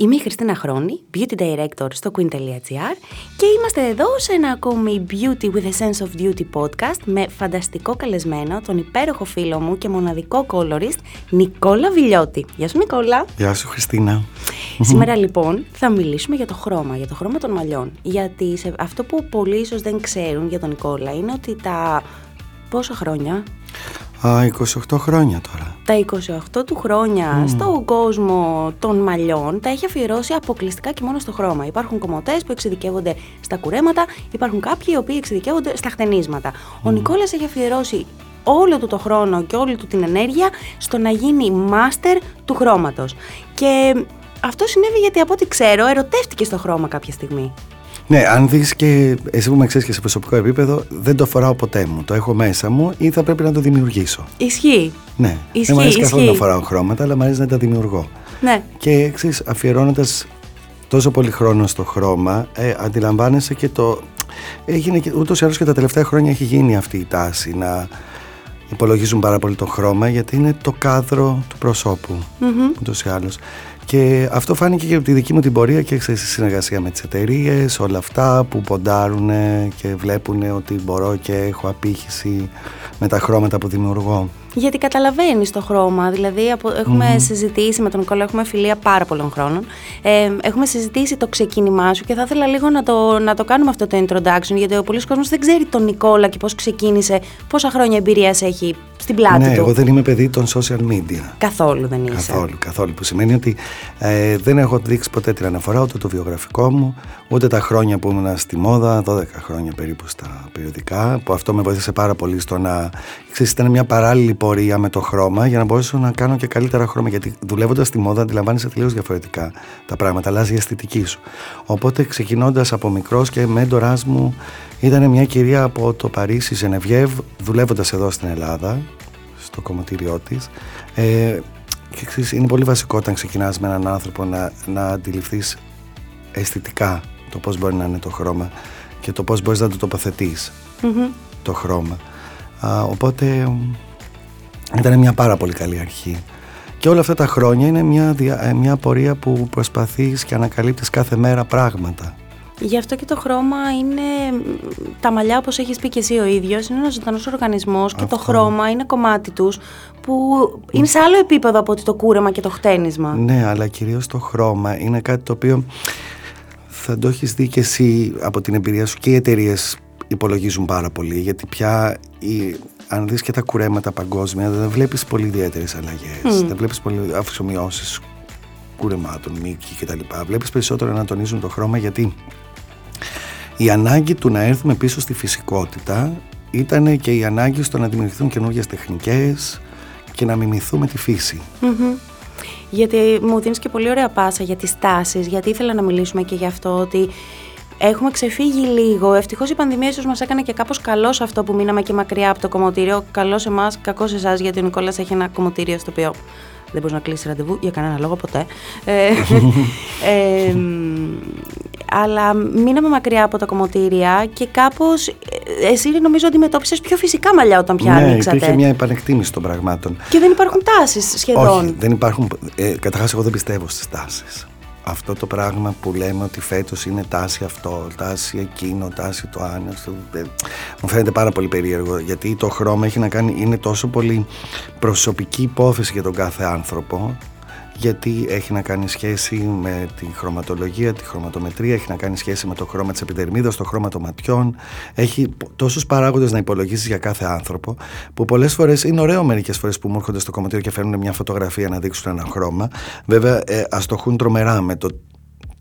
Είμαι η Χριστίνα Χρόνη, Beauty Director στο queen.gr και είμαστε εδώ σε ένα ακόμη Beauty with a Sense of Duty podcast με φανταστικό καλεσμένο, τον υπέροχο φίλο μου και μοναδικό colorist, Νικόλα Βιλιώτη. Γεια σου Νικόλα. Γεια σου Χριστίνα. Σήμερα λοιπόν θα μιλήσουμε για το χρώμα, για το χρώμα των μαλλιών. Γιατί σε αυτό που πολλοί ίσως δεν ξέρουν για τον Νικόλα είναι ότι τα πόσα χρόνια, Α, 28 χρόνια τώρα. τα 28 του χρόνια στον κόσμο των μαλλιών τα έχει αφιερώσει αποκλειστικά και μόνο στο χρώμα. Υπάρχουν κομμωτές που εξειδικεύονται στα κουρέματα, υπάρχουν κάποιοι οι οποίοι εξειδικεύονται στα χτενίσματα. Ο Νικόλας έχει αφιερώσει όλο του το χρόνο και όλη του την ενέργεια στο να γίνει μάστερ του χρώματος. Και αυτό συνέβη γιατί από ό,τι ξέρω ερωτεύτηκε στο χρώμα κάποια στιγμή. Ναι, αν δεις και εσύ που με ξέρεις και σε προσωπικό επίπεδο, δεν το φοράω ποτέ μου. Το έχω μέσα μου ή θα πρέπει να το δημιουργήσω. Ισχύει. Ναι, Ισχύει, δεν μου αρέσει καθόλου ισχύει. να φοράω χρώματα, αλλά μου αρέσει να τα δημιουργώ. Ναι. Και ξέρεις, αφιερώνοντας τόσο πολύ χρόνο στο χρώμα, ε, αντιλαμβάνεσαι και το. Έγινε και ούτως ή άλλως και τα τελευταία χρόνια έχει γίνει αυτή η τάση να υπολογίζουν πάρα πολύ το χρώμα γιατί είναι το κάδρο του προσώπου. Μμμ. ούτως ή άλλως. Και αυτό φάνηκε και από τη δική μου την πορεία και ξέρεις, στη συνεργασία με τις εταιρείες, όλα αυτά που ποντάρουν και βλέπουν ότι μπορώ και έχω απήχηση με τα χρώματα που δημιουργώ. Γιατί καταλαβαίνεις το χρώμα. Δηλαδή, απο- εχουμε συζητήσει με τον Νικόλα, έχουμε φιλία πάρα πολλών χρόνων. Ε, έχουμε συζητήσει το ξεκίνημά σου και θα ήθελα λίγο να το, να το κάνουμε αυτό το introduction, γιατί ο πολλή κόσμος δεν ξέρει τον Νικόλα και πώς ξεκίνησε, πόσα χρόνια εμπειρίας έχει στην πλάτη ναι, του. εγώ δεν είμαι παιδί των social media. Καθόλου δεν είσαι. Καθόλου, καθόλου. Που σημαίνει ότι ε, δεν έχω δείξει ποτέ την αναφορά ούτε το βιογραφικό μου, ούτε τα χρόνια που ήμουν στη μόδα, 12 χρόνια περίπου στα περιοδικά, που αυτό με βοήθησε πάρα πολύ στο να. Ξέρεις, ήταν μια παράλληλη πορεία με το χρώμα για να μπορέσω να κάνω και καλύτερα χρώμα. Γιατί δουλεύοντας στη μόδα, αντιλαμβάνεσαι τελείως διαφορετικά τα πράγματα, αλλάζει η αισθητική σου. Οπότε ξεκινώντας από μικρός και μέντορά μου ήταν μια κυρία από το Παρίσι, Ζενεβιέβ, δουλεύοντας εδώ στην Ελλάδα, στο κομμωτήριό της. Ε, και ξέρεις, είναι πολύ βασικό όταν ξεκινάς με έναν άνθρωπο να, να αντιληφθείς αισθητικά το πώς μπορεί να είναι το χρώμα και το πώς μπορείς να το τοποθετείς Μμμ. το χρώμα. Α, οπότε μ, ήταν μια πάρα πολύ καλή αρχή. Και όλα αυτά τα χρόνια είναι μια, δια- ε, μια πορεία που προσπαθείς και ανακαλύπτεις κάθε μέρα πράγματα. Γι' αυτό και το χρώμα είναι. Τα μαλλιά, όπως έχεις πει και εσύ ο ίδιος, είναι ένας ζωντανός οργανισμός και το χρώμα είναι κομμάτι τους που είναι σε άλλο επίπεδο από ότι το κούρεμα και το χτένισμα. Ναι, αλλά κυρίως το χρώμα είναι κάτι το οποίο θα το έχεις δει και εσύ από την εμπειρία σου και οι εταιρείες υπολογίζουν πάρα πολύ γιατί πια η, αν δεις και τα κουρέματα παγκόσμια δεν βλέπεις πολύ ιδιαίτερες αλλαγές δεν βλέπεις πολύ αυξομοιώσεις κουρεμάτων, μήκη κτλ. Βλέπεις περισσότερο να τονίζουν το χρώμα γιατί η ανάγκη του να έρθουμε πίσω στη φυσικότητα ήταν και η ανάγκη στο να δημιουργηθούν καινούργιες τεχνικές και να μιμηθούμε τη φύση. Μμμ. Γιατί μου δίνεις και πολύ ωραία πάσα για τις τάσεις, γιατί ήθελα να μιλήσουμε και γι' αυτό ότι έχουμε ξεφύγει λίγο. Ευτυχώς η πανδημία ίσως μας έκανε και κάπως καλό σε αυτό που μείναμε και μακριά από το κομμωτήριο. Καλό σε εμάς, κακό σε εσάς, γιατί ο Νικόλας έχει ένα κομμωτήριο στο οποίο δεν μπορείς να κλείσεις ραντεβού για κανένα λόγο ποτέ. Ε, ε, μ, αλλά μείναμε μακριά από τα κομμωτήρια και κάπως ε, εσύ νομίζω αντιμετώπισες πιο φυσικά μαλλιά όταν πια ναι, ανοίξατε. υπήρχε μια επανεκτίμηση των πραγμάτων. Και δεν υπάρχουν τάσεις σχεδόν. Όχι, δεν υπάρχουν. Ε, Καταρχάς, εγώ δεν πιστεύω στις τάσεις. Αυτό το πράγμα που λέμε ότι φέτος είναι τάση αυτό, τάση εκείνο, τάση το άλλο. αυτό, ε, μου φαίνεται πάρα πολύ περίεργο γιατί το χρώμα έχει να κάνει, είναι τόσο πολύ προσωπική υπόθεση για τον κάθε άνθρωπο γιατί έχει να κάνει σχέση με τη χρωματολογία, τη χρωματομετρία, έχει να κάνει σχέση με το χρώμα της επιδερμίδας, το χρώμα των ματιών. Έχει π- τόσους παράγοντες να υπολογίσεις για κάθε άνθρωπο, που πολλές φορές είναι ωραίο μερικές φορές που μου έρχονται στο κομματήριο και φέρνουν μια φωτογραφία να δείξουν ένα χρώμα. Βέβαια, ε, αστοχούν τρομερά με το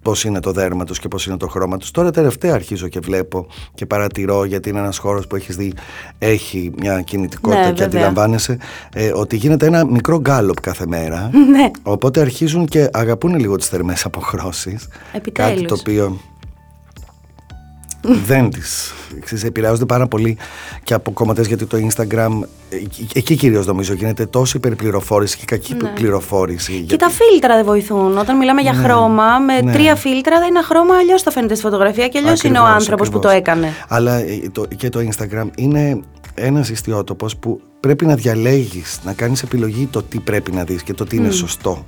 πώς είναι το δέρμα τους και πώς είναι το χρώμα τους. Τώρα τελευταία αρχίζω και βλέπω και παρατηρώ, γιατί είναι ένας χώρος που έχεις δει, έχει μια κινητικότητα Ναι, και βέβαια. αντιλαμβάνεσαι ε, ότι γίνεται ένα μικρό γκάλωπ κάθε μέρα. Ναι. Οπότε αρχίζουν και αγαπούν λίγο τις θερμές αποχρώσεις. Επιτέλους. Κάτι το οποίο δεν τις ξέρεις, επηρεάζονται πάρα πολύ και από κομματές γιατί το Instagram ε, εκεί κυρίως νομίζω γίνεται τόσο υπερπληροφόρηση και κακή πληροφόρηση. Και γιατί- τα φίλτρα δεν βοηθούν. Όταν μιλάμε για χρώμα, με ναι. τρία φίλτρα, ένα χρώμα αλλιώς θα φαίνεται στη φωτογραφία και αλλιώς είναι ο Ακριβώς, άνθρωπος που το ακριβώς. έκανε. Αλλά ε, το, και το Instagram είναι ένας ιστιότοπος που πρέπει να διαλέγεις, να κάνεις επιλογή το τι πρέπει να δεις και το τι είναι σωστό.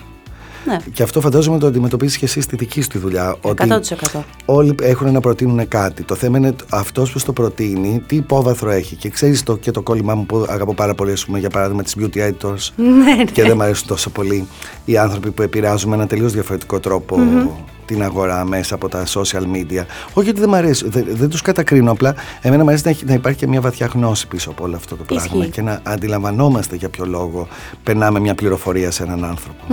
Ναι. Και αυτό φαντάζομαι το αντιμετωπίζεις και εσύ στη δική σου τη δουλειά. 100%. Ότι όλοι έχουν να προτείνουν κάτι. Το θέμα είναι αυτός που το προτείνει, τι υπόβαθρο έχει. Και ξέρεις το, και το κόλλημά μου που αγαπώ πάρα πολύ, πούμε, για παράδειγμα, τις beauty editors. Ναι, ναι. Και δεν μου αρέσουν τόσο πολύ οι άνθρωποι που επηρεάζουν με ένα τελείως διαφορετικό τρόπο την αγορά μέσα από τα social media. Όχι ότι δεν μου αρέσει, δεν, δεν τους κατακρίνω. Απλά εμένα μου αρέσει να, έχει- να υπάρχει και μια βαθιά γνώση πίσω από όλο αυτό το πράγμα Ισχύει. και να αντιλαμβανόμαστε για ποιο λόγο περνάμε μια πληροφορία σε έναν άνθρωπο.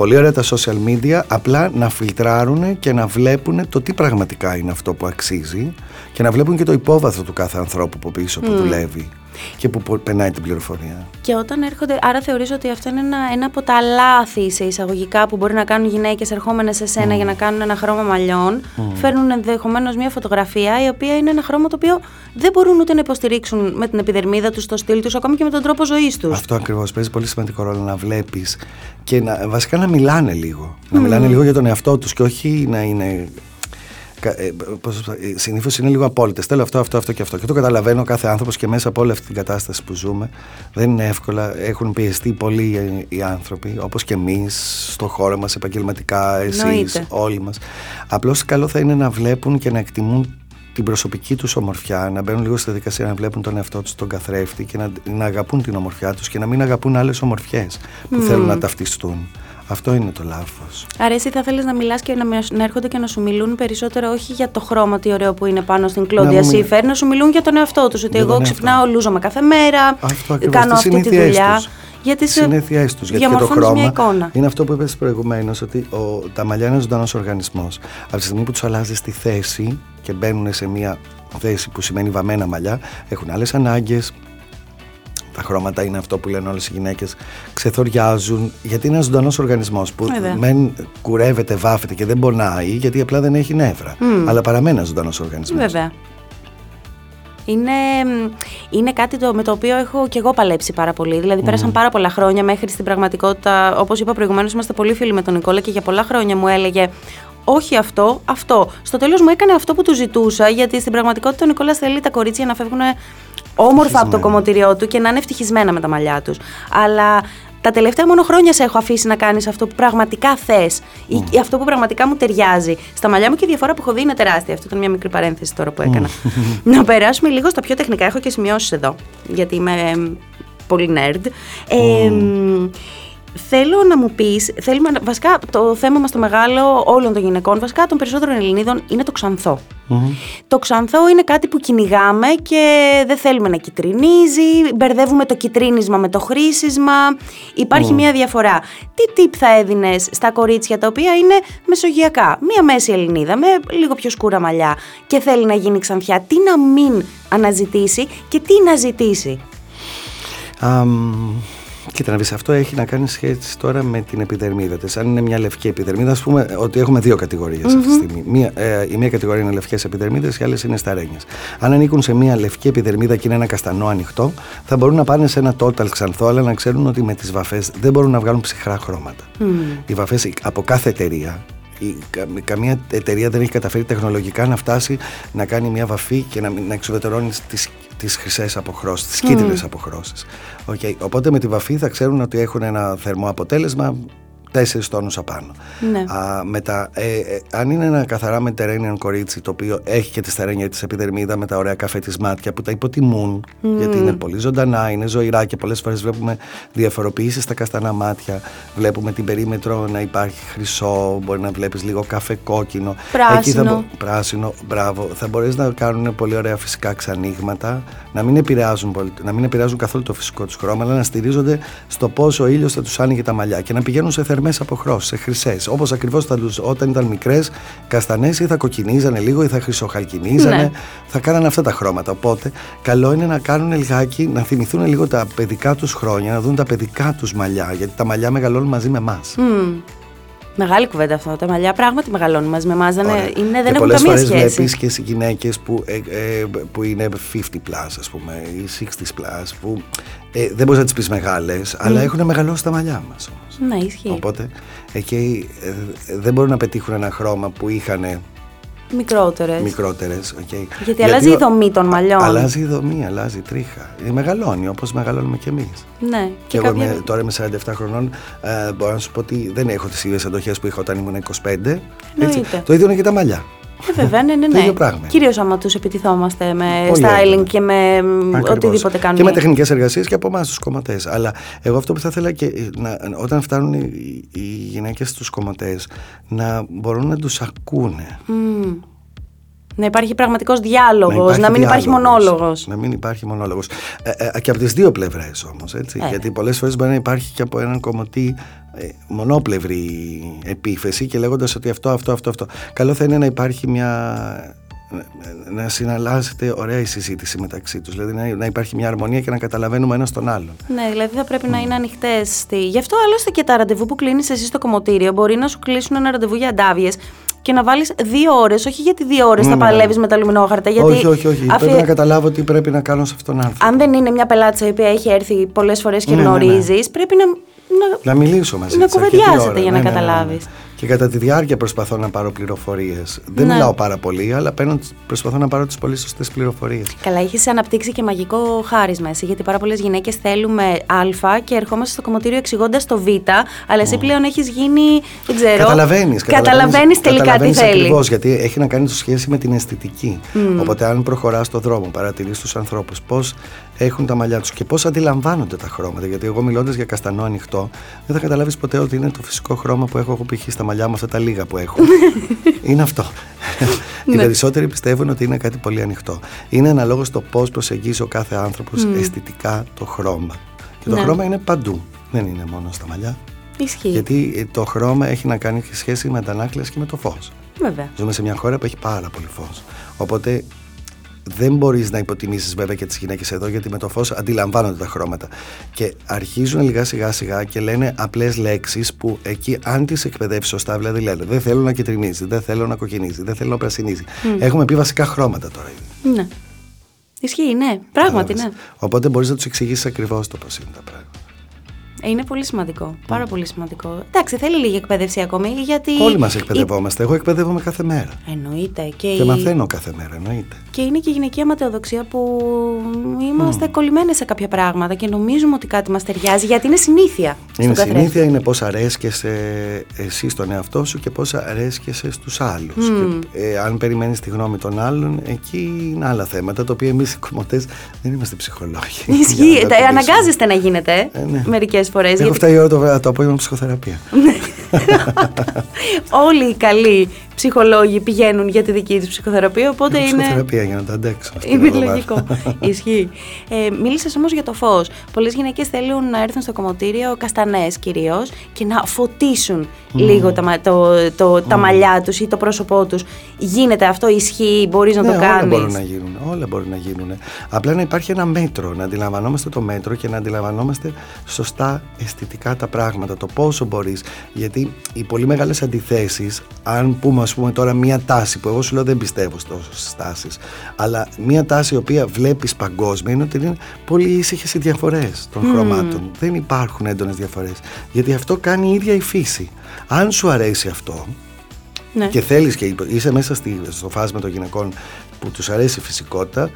Πολύ ωραία τα social media, απλά να φιλτράρουν και να βλέπουν το τι πραγματικά είναι αυτό που αξίζει και να βλέπουν και το υπόβαθρο του κάθε ανθρώπου από πίσω που δουλεύει και που που περνάει την πληροφορία. Και όταν έρχονται, άρα θεωρείς ότι αυτό είναι ένα, ένα από τα λάθη σε εισαγωγικά που μπορεί να κάνουν γυναίκες ερχόμενες σε σένα για να κάνουν ένα χρώμα μαλλιών. Φέρνουν ενδεχομένως μια φωτογραφία η οποία είναι ένα χρώμα το οποίο δεν μπορούν ούτε να υποστηρίξουν με την επιδερμίδα τους, το στυλ τους, ακόμη και με τον τρόπο ζωής τους. Αυτό ακριβώς παίζει πολύ σημαντικό ρόλο να βλέπεις και να, βασικά να μιλάνε λίγο. Να μιλάνε λίγο για τον εαυτό τους και όχι να είναι. Ε, Συνήθως είναι λίγο απόλυτες. Θέλω αυτό, αυτό, αυτό και αυτό. Και το καταλαβαίνω κάθε άνθρωπος και μέσα από όλη αυτή την κατάσταση που ζούμε. Δεν είναι εύκολα. Έχουν πιεστεί πολλοί οι- οι άνθρωποι, όπως και εμείς, στο χώρο μας, επαγγελματικά, εσείς, Εννοείται. όλοι μας. Απλώς καλό θα είναι να βλέπουν και να εκτιμούν την προσωπική τους ομορφιά, να μπαίνουν λίγο στη διαδικασία να βλέπουν τον εαυτό τους τον καθρέφτη και να, να αγαπούν την ομορφιά τους και να μην αγαπούν άλλες ομορφιές που θέλουν να ταυτιστούν. Αυτό είναι το λάθος. Άρα εσύ θα θέλεις να μιλάς και να, μι- να έρχονται και να σου μιλούν περισσότερο όχι για το χρώμα τι ωραίο που είναι πάνω στην Κλόντια Να μου μιλ- Σίφερ, να σου μιλούν για τον εαυτό τους, ότι Για εγώ τον ξυπνάω, λούζομαι κάθε μέρα, Αυτό ακριβώς, κάνω τις αυτή τη συνήθειές δουλειά. τους. Για τις ε, συνήθειές τους. Γιατί και το διαμορφώνεις χρώμα μια εικόνα. είναι αυτό που είπες προηγουμένως ότι ο, τα μαλλιά είναι ζωντανός οργανισμός. Από τη στιγμή που τους αλλάζεις τη θέση και μπαίνουν σε μια θέση που σημαίνει βαμμένα μαλλιά, έχουν άλλες ανάγκες, τα χρώματα είναι αυτό που λένε όλες οι γυναίκες, ξεθοριάζουν, γιατί είναι ένας ζωντανός οργανισμός που Βέβαια. μεν κουρεύεται, βάφεται και δεν πονάει, γιατί απλά δεν έχει νεύρα. Αλλά παραμένει ένας ζωντανός οργανισμός. Βέβαια. Είναι, είναι κάτι το, με το οποίο έχω και εγώ παλέψει πάρα πολύ. Δηλαδή, πέρασαν πάρα πολλά χρόνια μέχρι στην πραγματικότητα. Όπως είπα προηγουμένως, είμαστε πολύ φίλοι με τον Νικόλα και για πολλά χρόνια μου έλεγε όχι αυτό, αυτό. Στο τέλος μου έκανε αυτό που του ζητούσα, γιατί στην πραγματικότητα ο Νικόλας θέλει τα κορίτσια να φεύγουν όμορφα από το Ευτυχισμένα. κομμωτήριό του και να είναι ευτυχισμένα με τα μαλλιά τους. Αλλά τα τελευταία μόνο χρόνια σε έχω αφήσει να κάνεις αυτό που πραγματικά θες ή ή αυτό που πραγματικά μου ταιριάζει. Στα μαλλιά μου και η διαφορά που έχω δει είναι τεράστια. Αυτό ήταν μια μικρή παρένθεση τώρα που έκανα. να περάσουμε λίγο στα πιο τεχνικά. Έχω και σημειώσεις εδώ, γιατί είμαι εμ, πολύ nerd. Ε, εμ, Θέλω να μου πεις, θέλουμε, να- βασικά το θέμα μας το μεγάλο όλων των γυναικών, βασικά των περισσότερων Ελληνίδων, είναι το ξανθό. Το ξανθό είναι κάτι που κυνηγάμε και δεν θέλουμε να κυτρινίζει, μπερδεύουμε το κυτρίνισμα με το χρήσισμα, υπάρχει μια διαφορά. Τι tip θα έδινες στα κορίτσια τα οποία είναι μεσογειακά, μια μέση Ελληνίδα με λίγο πιο σκούρα μαλλιά και θέλει να γίνει ξανθιά, τι να μην αναζητήσει και τι να ζητήσει; Αμ, κοίτα να δεις, αυτό έχει να κάνει σχέση τώρα με την επιδερμίδα της. Αν είναι μια λευκή επιδερμίδα, ας πούμε ότι έχουμε δύο κατηγορίες αυτή τη στιγμή. Μία, ε, η μία κατηγορία είναι λευκές επιδερμίδες, οι άλλες είναι σταρένιες. Αν ανήκουν σε μια λευκή επιδερμίδα και είναι ένα καστανό ανοιχτό, θα μπορούν να πάνε σε ένα total ξανθό, αλλά να ξέρουν ότι με τις βαφές δεν μπορούν να βγάλουν ψυχρά χρώματα. Οι βαφές από κάθε εταιρεία η, κα- καμία εταιρεία δεν έχει καταφέρει τεχνολογικά να φτάσει να κάνει μια βαφή και να, μην- να εξουδετερώνει τις, τις χρυσές αποχρώσεις, τις κίτρινες αποχρώσεις. Οκ, Οπότε με τη βαφή θα ξέρουν ότι έχουν ένα θερμό αποτέλεσμα τέσσερις τόνους απάνω. Ναι. Α, μετά, ε, ε, αν είναι ένα καθαρά Mediterranean κορίτσι το οποίο έχει και τη σταρένια της επιδερμίδα με τα ωραία καφέ της μάτια που τα υποτιμούν γιατί είναι πολύ ζωντανά, είναι ζωηρά και πολλές φορές βλέπουμε διαφοροποιήσεις στα καστανά μάτια βλέπουμε την περίμετρο να υπάρχει χρυσό μπορεί να βλέπεις λίγο καφέ κόκκινο Εκεί θα, Πράσινο. μπο- πράσινο, μπράβο θα μπορείς να κάνουν πολύ ωραία φυσικά ξανήγματα να μην επηρεάζουν, πολύ- να μην επηρεάζουν καθόλου το φυσικό τους χρώμα αλλά να στηρίζονται στο πόσο ο ήλιος θα τους άνοιγε τα μαλλιά και να πηγαίνουν σε θερμές αποχρώσεις, σε χρυσές όπως ακριβώς θα τους- όταν ήταν μικρές καστανές ή θα κοκκινίζανε λίγο ή θα χρυσοχαλκινίζανε Ναι. θα κάνανε αυτά τα χρώματα οπότε καλό είναι να κάνουν λιγάκι να θυμηθούν λίγο τα παιδικά τους χρόνια να δουν τα παιδικά τους μαλλιά γιατί τα μαλλιά μεγαλώνουν μαζί με εμάς Μμμ. Μεγάλη κουβέντα αυτό. Τα μαλλιά πράγματι μεγαλώνουν μαζί με εμάς. Δεν, Ωραία. είναι, δεν και έχουν πολλές καμία φορές σχέση. βλέπεις και σε γυναίκες που, ε, ε, που είναι 50 plus ας πούμε ή 60 plus που ε, δεν μπορείς να τις πεις μεγάλες αλλά έχουν μεγαλώσει τα μαλλιά μας όμως. Ναι, ισχύει. Οπότε εκεί ε, δεν μπορούν να πετύχουν ένα χρώμα που είχαν Μικρότερες. Μικρότερες. Okay. Γιατί, αλλάζει η δομή των μαλλιών. αλλάζει η δομή, αλλάζει η τρίχα. Ε, μεγαλώνει όπως μεγαλώνουμε κι εμείς. Ναι. Και, εγώ κάποια... τώρα είμαι 47 χρονών. Ε, μπορώ να σου πω ότι δεν έχω τις ίδιες αντοχέ που είχα όταν ήμουν 25. Έτσι. Το ίδιο είναι και τα μαλλιά. Ε, βέβαια, ναι, ναι. ναι. Κυρίως άμα τους επιτιθόμαστε με Πολύ styling και με Ακριβώς. οτιδήποτε κάνουμε. Και με τεχνικές εργασίες και από εμάς τους κομματές. Αλλά εγώ αυτό που θα ήθελα και να, όταν φτάνουν οι, οι γυναίκες στους κομματές να μπορούν να τους ακούνε. Mm. Να υπάρχει πραγματικός διάλογος, να, μην υπάρχει μονόλογος. Να μην υπάρχει μονόλογος. Ε, ε, και από τις δύο πλευρές όμως. Ε. Γιατί πολλές φορές μπορεί να υπάρχει και από έναν κομματή ε, μονόπλευρη επίθεση και λέγοντας ότι αυτό, αυτό, αυτό, αυτό. Καλό θα είναι να υπάρχει μια να συναλλάσσεται ωραία η συζήτηση μεταξύ τους. Δηλαδή να, υπάρχει μια αρμονία και να καταλαβαίνουμε ένας τον άλλον. Ναι, δηλαδή θα πρέπει mm. να είναι ανοιχτές. Στη... Γι' αυτό άλλωστε και τα ραντεβού που κλείνεις εσύ στο κομμωτήριο μπορεί να σου κλείσουν ένα ραντεβού για αντάβιες και να βάλεις δύο ώρες, όχι γιατί δύο ώρες ναι, θα ναι, παλεύεις ναι. με τα λουμινόχαρτα. Γιατί όχι, όχι, όχι. Αφι... Πρέπει να καταλάβω τι πρέπει να κάνω σε αυτόν τον άνθρωπο. Αν δεν είναι μια πελάτησα η οποία έχει έρθει πολλές φορές και ναι, γνωρίζεις, πρέπει να να, να μιλήσω μαζί Να κουβεντιάσετε για να ναι, ναι, ναι, καταλάβεις. Και κατά τη διάρκεια προσπαθώ να πάρω πληροφορίες. Δεν μιλάω πάρα πολύ, αλλά παίρνω, προσπαθώ να πάρω τις πολύ σωστές πληροφορίες. Καλά, έχει αναπτύξει και μαγικό χάρισμα εσύ, γιατί πάρα πολλές γυναίκες θέλουμε Α και ερχόμαστε στο κομμωτήριο εξηγώντας το Β, αλλά εσύ πλέον έχεις γίνει. Δεν ξέρω. Καταλαβαίνεις. Καταλαβαίνεις τελικά τι θέλεις. Ακριβώς, γιατί έχει να κάνει το σχέση με την αισθητική. Οπότε, αν προχωράς στον δρόμο, παρατηρείς τους ανθρώπους πώς έχουν τα μαλλιά τους και πώς αντιλαμβάνονται τα χρώματα. Γιατί εγώ μιλώντας για καστανό ανοιχτό, δεν θα καταλάβεις ποτέ ότι είναι το φυσικό χρώμα που έχω εγώ π.χ. στα μαλλιά μου, αυτά τα λίγα που έχω. είναι αυτό. Οι ναι. περισσότεροι πιστεύουν ότι είναι κάτι πολύ ανοιχτό. Είναι αναλόγως το πώς προσεγγίζει ο κάθε άνθρωπος αισθητικά το χρώμα. Και το ναι. χρώμα είναι παντού. Δεν είναι μόνο στα μαλλιά. Ισχύει. Γιατί το χρώμα έχει να κάνει σχέση με τα ανάκληση και με το φως. Βέβαια. Ζούμε σε μια χώρα που έχει πάρα πολύ φως. Οπότε δεν μπορείς να υποτιμήσεις βέβαια και τις γυναίκες εδώ, γιατί με το φως αντιλαμβάνονται τα χρώματα. Και αρχίζουν λιγά σιγά σιγά και λένε απλές λέξεις που εκεί, αν τις εκπαιδεύσεις σωστά, δηλαδή λένε Δεν θέλω να κυτρινίζει, δεν θέλω να κοκκινίζει, δεν θέλω να πρασινίζει. Έχουμε πει βασικά χρώματα τώρα ήδη. Ναι. Ισχύει, ναι. Πράγματι, ναι. Οπότε μπορείς να τους εξηγήσεις ακριβώς το πώς είναι τα πράγματα. Είναι πολύ σημαντικό. Πάρα πολύ σημαντικό. Εντάξει, θέλει λίγη εκπαίδευση ακόμη γιατί. Όλοι μας εκπαιδευόμαστε. Εγώ εκπαιδεύομαι κάθε μέρα. Εννοείται. Και, και μαθαίνω κάθε μέρα, εννοείται. Και είναι και η γυναικεία ματαιοδοξία που είμαστε mm. κολλημένες σε κάποια πράγματα και νομίζουμε ότι κάτι μας ταιριάζει γιατί είναι συνήθεια. Είναι συνήθεια, είναι πώς αρέσκεσαι εσύ στον εαυτό σου και πώς αρέσκεσαι στους άλλους. Mm. Ε, αν περιμένεις τη γνώμη των άλλων, εκεί είναι άλλα θέματα τα οποία εμείς οι κομμωτές δεν είμαστε ψυχολόγοι. Ισχύει. Αναγκάζεστε να γίνετε ε, ναι. μερικές φορές. Έχω γιατί... φτάσει η ώρα το, το απόγευμα ψυχοθεραπεία. Όλοι οι καλοί ψυχολόγοι πηγαίνουν για τη δική τους ψυχοθεραπεία. Οπότε είναι. Ψυχοθεραπεία για να τα αντέξω. Είναι λογικό. Ισχύει. Ε, Μίλησες όμως για το φως. Πολλές γυναίκες θέλουν να έρθουν στο κομμωτήριο, καστανές κυρίως, και να φωτίσουν λίγο τα, το, το, τα μαλλιά τους ή το πρόσωπό τους. Γίνεται αυτό, ισχύει, μπορείς να ναι, το κάνεις. Όλα μπορούν να γίνουν. Όλα μπορούν να γίνουν. Απλά να υπάρχει ένα μέτρο, να αντιλαμβανόμαστε το μέτρο και να αντιλαμβανόμαστε σωστά αισθητικά τα πράγματα, το πόσο μπορείς. Γιατί οι πολύ μεγάλες αντιθέσεις, αν πούμε, α πούμε τώρα μία τάση που εγώ σου λέω δεν πιστεύω τόσο στις τάσεις, αλλά μία τάση η οποία βλέπεις παγκόσμια είναι ότι είναι πολύ ήσυχες οι διαφορές των mm. χρωμάτων. Δεν υπάρχουν έντονες διαφορές. Γιατί αυτό κάνει η ίδια η φύση. Αν σου αρέσει αυτό, ναι. και θέλεις και είσαι μέσα στη, στο φάσμα των γυναικών που τους αρέσει η φυσικότητα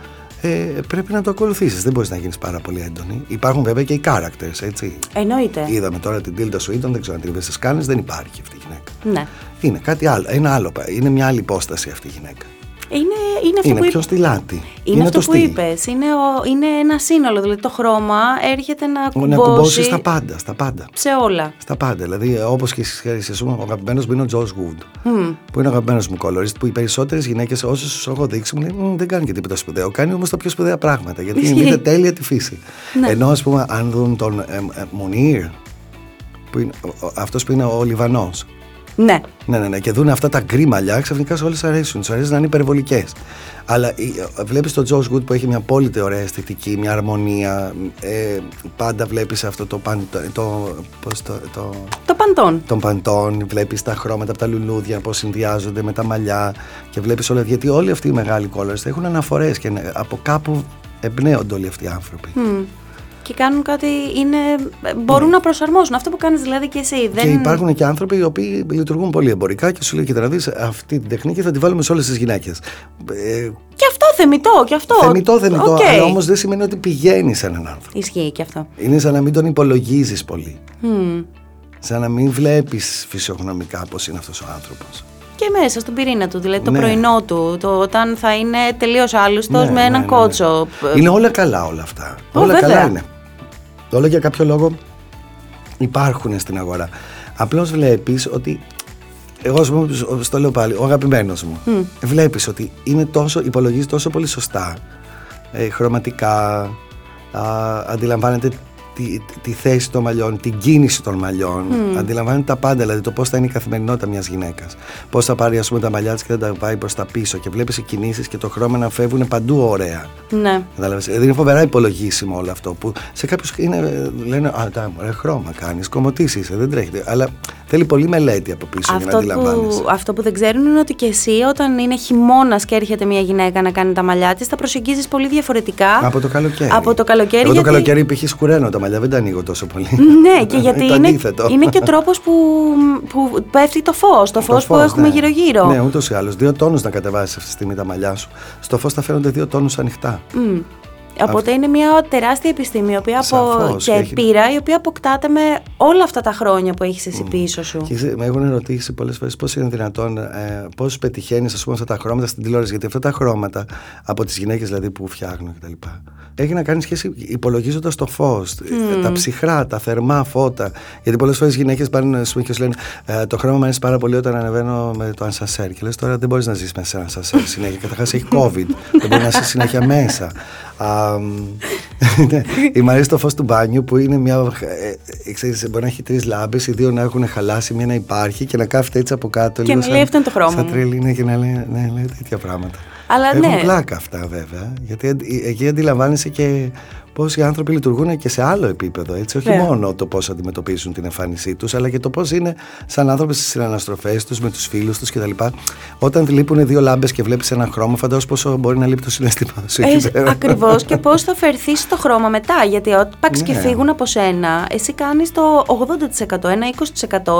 ε, πρέπει να το ακολουθήσεις. Δεν μπορείς να γίνεις πάρα πολύ έντονη. Υπάρχουν βέβαια και οι characters, έτσι. Εννοείται. Είδαμε τώρα την Τίλτα Σουίτον, δεν ξέρω αν την είδες στις κάνε, δεν υπάρχει αυτή η γυναίκα. Ναι. Είναι κάτι άλλο. Ένα άλλο. Είναι μια άλλη υπόσταση αυτή η γυναίκα. Είναι, είναι αυτό είναι που πιο στη λάτι. Είναι, είναι αυτό που είπες. Είναι, είναι ένα σύνολο. Δηλαδή το χρώμα έρχεται να κουμπώσει. Να κουμπώσει στα πάντα, στα πάντα. Σε όλα. Στα πάντα. Δηλαδή, όπως και εσύ, ο αγαπημένος μου είναι ο Τζο Γουντ. Mm. Που είναι ο αγαπημένος μου κόλλορι. Που οι περισσότερες γυναίκες, όσες σου έχω δείξει, μου λένε δεν κάνει και τίποτα σπουδαίο. Κάνει όμως τα πιο σπουδαία πράγματα. Γιατί είναι τέλεια τη φύση. Ναι. Ενώ, ας πούμε, αν δουν τον ε, ε, Μονίρ, αυτός που είναι ο Λιβανός. Ναι. Ναι, ναι, ναι. Και δουν αυτά τα γκρι μαλλιά, ξαφνικά σε όλες αρέσουν. Του αρέσει να είναι υπερβολικές. Αλλά βλέπεις τον Τζο Γκουτ που έχει μια απόλυτη ωραία αισθητική, μια αρμονία. Ε, πάντα βλέπεις αυτό το, παν, το, το, πώς το, το, το παντών. Τον παντών. Βλέπεις τα χρώματα από τα λουλούδια, πώς συνδυάζονται με τα μαλλιά. Και βλέπεις όλα. Γιατί όλοι αυτοί οι μεγάλοι κόλλορε έχουν αναφορές και από κάπου εμπνέονται όλοι αυτοί οι άνθρωποι. Και κάνουν κάτι, είναι, μπορούν να προσαρμόσουν αυτό που κάνεις δηλαδή και εσύ. Και υπάρχουν και άνθρωποι οι οποίοι λειτουργούν πολύ εμπορικά και σου λέει και να δεις αυτή την τεχνική θα τη βάλουμε σε όλες τις γυναίκες. Ε, και αυτό θεμητό, και αυτό. Θεμητό, θεμητό, okay. αλλά όμως δεν σημαίνει ότι πηγαίνεις σε έναν άνθρωπο. Ισχύει και αυτό. Είναι σαν να μην τον υπολογίζεις πολύ. Mm. Σαν να μην βλέπεις φυσιογνωμικά πώς είναι αυτός ο άνθρωπος και μέσα στον πυρήνα του, δηλαδή το ναι. πρωινό του, το όταν θα είναι τελείως άλλουστος ναι, με έναν ναι, κότσο. Είναι όλα καλά όλα αυτά. όλα καλά είναι. Όλα για κάποιο λόγο υπάρχουν στην αγορά. Απλώς βλέπεις ότι. Εγώ σου το λέω πάλι, ο αγαπημένος μου. Mm. Βλέπεις ότι είναι τόσο, υπολογίζει τόσο πολύ σωστά. Ε, χρωματικά, α, αντιλαμβάνεται τη, τη θέση των μαλλιών, την κίνηση των μαλλιών. Mm. Αντιλαμβάνεται τα πάντα, δηλαδή το πώς θα είναι η καθημερινότητα μιας γυναίκας. Πώς θα πάρει ας πούμε, τα μαλλιά της και θα τα πάει προς τα πίσω. Και βλέπεις οι κινήσεις και το χρώμα να φεύγουν παντού ωραία. Ναι. Δηλαδή είναι φοβερά υπολογίσιμο όλο αυτό. Που σε κάποιους λένε Α, τα, ωραία χρώμα κάνεις, κομμωτή είσαι, δεν τρέχει. Αλλά θέλει πολύ μελέτη από πίσω αυτό για να αντιλαμβάνει. Αυτό που δεν ξέρουν είναι ότι και εσύ όταν είναι χειμώνας και έρχεται μια γυναίκα να κάνει τα μαλλιά της, θα προσεγγίζεις πολύ διαφορετικά. Από το καλοκαίρι. Από το καλοκαίρι. Εγώ γιατί... το καλοκαίρι π.χ. σκουραίνω τα μαλλιά, δεν τα ανοίγω τόσο πολύ. Ναι, και γιατί είναι, είναι και ο τρόπος που, που πέφτει το φως, το, το φως που έχουμε ναι. γύρω-γύρω. Ναι, ούτως ή άλλως. Δύο τόνους να κατεβάσεις αυτή τη στιγμή τα μαλλιά σου. Στο φως θα φαίνονται δύο τόνους ανοιχτά. Mm. Οπότε είναι μια τεράστια επιστήμη η οποία από... και έχει... πείρα η οποία αποκτάται με όλα αυτά τα χρόνια που έχεις εσύ πίσω σου. Και με έχουν ερωτήσει πολλές φορές πώς είναι δυνατόν, ε, πώς πετυχαίνεις αυτά τα χρώματα στην τηλεόραση. Γιατί αυτά τα χρώματα από τις γυναίκες δηλαδή που φτιάχνουν κτλ. Έχει να κάνει σχέση υπολογίζοντας το φως, mm. τα ψυχρά, τα θερμά φώτα. Γιατί πολλές φορές οι γυναίκες πάνε και σου λένε ε, Το χρώμα μου αρέσει πάρα πολύ όταν ανεβαίνω με το ανσασέρ. Και λες τώρα δεν μπορείς να ζήσει μέσα σε ένα ανσασέρ συνέχεια. Καταρχάς έχει COVID. δεν μπορεί να είσαι συνέχεια μέσα. Ναι, η Μαρία στο φως του μπάνιου που είναι μια. Ε, ξέρεις, μπορεί να έχει τρεις λάμπες, οι δύο να έχουν χαλάσει, μία να υπάρχει και να κάθεται έτσι από κάτω. Και να λέει αυτό είναι το χρώμα. Σαν τρελή ναι, και να λέει, ναι, λέει τέτοια πράγματα. Αλλά Έχουν ναι. πλάκα αυτά βέβαια. Γιατί εκεί αντιλαμβάνεσαι και πώς οι άνθρωποι λειτουργούν και σε άλλο επίπεδο. Έτσι, όχι μόνο το πώς αντιμετωπίζουν την εμφάνισή τους, αλλά και το πώς είναι σαν άνθρωποι στις συναναστροφές τους, με τους φίλους τους κτλ. Όταν λείπουν δύο λάμπες και βλέπεις ένα χρώμα, φαντάζομαι πόσο μπορεί να λείπει το συνέστημα σου. Ε, Ακριβώς και πώς θα φερθείς στο χρώμα μετά. Γιατί όταν πάξει ναι. και φύγουν από σένα, εσύ κάνεις το 80%, ένα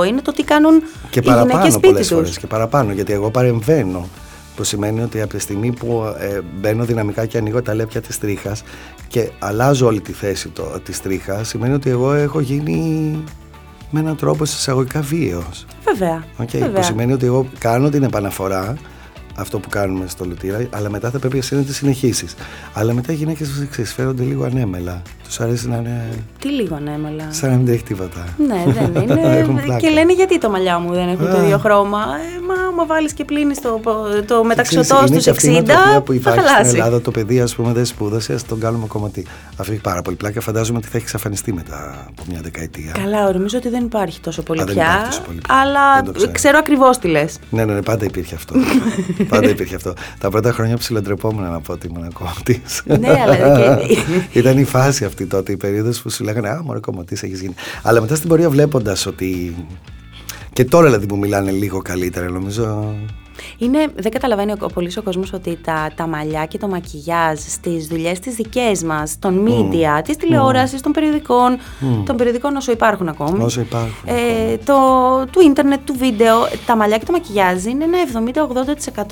20% είναι το τι κάνουν και οι γυναίκες σπίτι τους. Και παραπάνω, γιατί εγώ παρεμβαίνω που σημαίνει ότι από τη στιγμή που ε, μπαίνω δυναμικά και ανοίγω τα λέπια της τρίχας και αλλάζω όλη τη θέση το, της τρίχας σημαίνει ότι εγώ έχω γίνει με έναν τρόπο εισαγωγικά βίαιος. Βέβαια. Okay, Βέβαια. Που σημαίνει ότι εγώ κάνω την επαναφορά αυτό που κάνουμε στο λουτήρα, αλλά μετά θα πρέπει εσύ να τη συνεχίσεις. Αλλά μετά οι γυναίκες φέρονται λίγο ανέμελα. Τους αρέσει να είναι. Τι λίγο ανέμελα; Σαν να μην έχει τίποτα. Ναι, δεν είναι. και λένε γιατί το μαλλιά μου δεν έχουν το ίδιο χρώμα; Ε, μα άμα βάλεις και πλύνεις το, το μεταξωτό στους 60. Είναι που υπάρχει στην Ελλάδα. Το παιδί, ας πούμε, δεν σπούδασε, ας τον κάνουμε κομματί. Αυτό έχει πάρα πολύ πλάκα. Φαντάζομαι ότι θα έχει εξαφανιστεί μετά από μια δεκαετία. Καλά, νομίζω ότι δεν υπάρχει τόσο πολύ πια. Αλλά ξέρω ακριβώς τι λες. Ναι, ναι, ναι, πάντα υπήρχε αυτό. Πάντα υπήρχε αυτό. Τα πρώτα χρόνια ψιλοτρεπόμουν να πω ότι ήμουν κομματή. Ναι, αλλά. Ήταν η φάση αυτή τότε, η περίοδος που σου λέγανε Α, μωρέ κομματή έχεις γίνει. Αλλά μετά στην πορεία βλέποντας ότι. Και τώρα δηλαδή που μιλάνε λίγο καλύτερα, νομίζω είναι, δεν καταλαβαίνει ο, πολύς ο κόσμος ότι τα, τα μαλλιά και το μακιγιάζ στις δουλειές τις δικές μας, των media, mm. τη τηλεόρασης, mm. των περιοδικών, mm. των περιοδικών όσο υπάρχουν ακόμη. Όσο υπάρχουν. Ε, το, του ίντερνετ, του βίντεο. Τα μαλλιά και το μακιγιάζ είναι ένα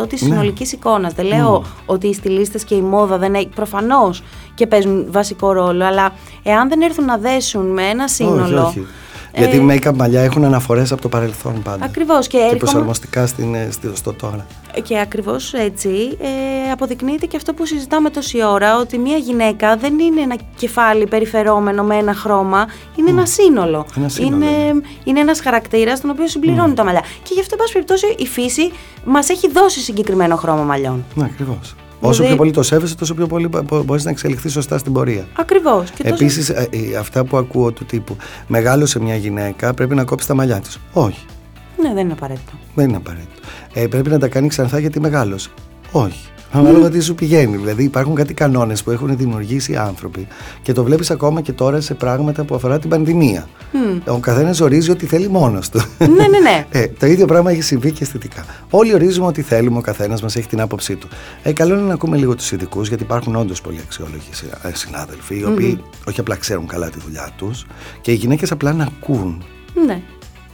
70-80% της ναι. συνολικής εικόνας. Δεν λέω ότι οι στυλίστε και η μόδα δεν έχει. Προφανώς και παίζουν βασικό ρόλο, αλλά εάν δεν έρθουν να δέσουν με ένα σύνολο. Όχι, όχι. Γιατί οι make-up μαλλιά έχουν αναφορές από το παρελθόν πάντα. Ακριβώς. Και, και προσαρμοστικά στην, ε, στο τώρα. Και ακριβώς έτσι ε, αποδεικνύεται και αυτό που συζητάμε τόση ώρα, ότι μια γυναίκα δεν είναι ένα κεφάλι περιφερόμενο με ένα χρώμα, είναι ένα σύνολο. Ένα σύνολο είναι, είναι. είναι ένας χαρακτήρας τον οποίο συμπληρώνει τα μαλλιά. Και γι' αυτό, εν πάση περιπτώσει, η φύση μας έχει δώσει συγκεκριμένο χρώμα μαλλιών. Ναι, ακριβώς. Όσο δηλαδή... πιο πολύ το σέβεσαι, τόσο πιο πολύ μπορείς να εξελιχθείς σωστά στην πορεία. Ακριβώς. Επίσης, τόσο... Ε, αυτά που ακούω του τύπου Μεγάλωσε μια γυναίκα, πρέπει να κόψει τα μαλλιά της. Όχι. Ναι, δεν είναι απαραίτητο. Δεν είναι απαραίτητο. Ε, πρέπει να τα κάνει ξανθά γιατί μεγάλωσε. Όχι. Ανάλογα τι σου πηγαίνει. Δηλαδή υπάρχουν κάτι κανόνες που έχουν δημιουργήσει οι άνθρωποι και το βλέπεις ακόμα και τώρα σε πράγματα που αφορά την πανδημία. Ο καθένας ορίζει ό,τι θέλει μόνος του. ναι, ναι, ναι. Ε, το ίδιο πράγμα έχει συμβεί και αισθητικά. Όλοι ορίζουμε ό,τι θέλουμε, ο καθένας μας έχει την άποψή του. Ε, καλό είναι να ακούμε λίγο τους ειδικούς, γιατί υπάρχουν όντως πολλοί αξιόλογοι ε, συνάδελφοι, οι οποίοι όχι απλά ξέρουν καλά τη δουλειά τους και οι γυναίκες απλά να ακούν. ναι.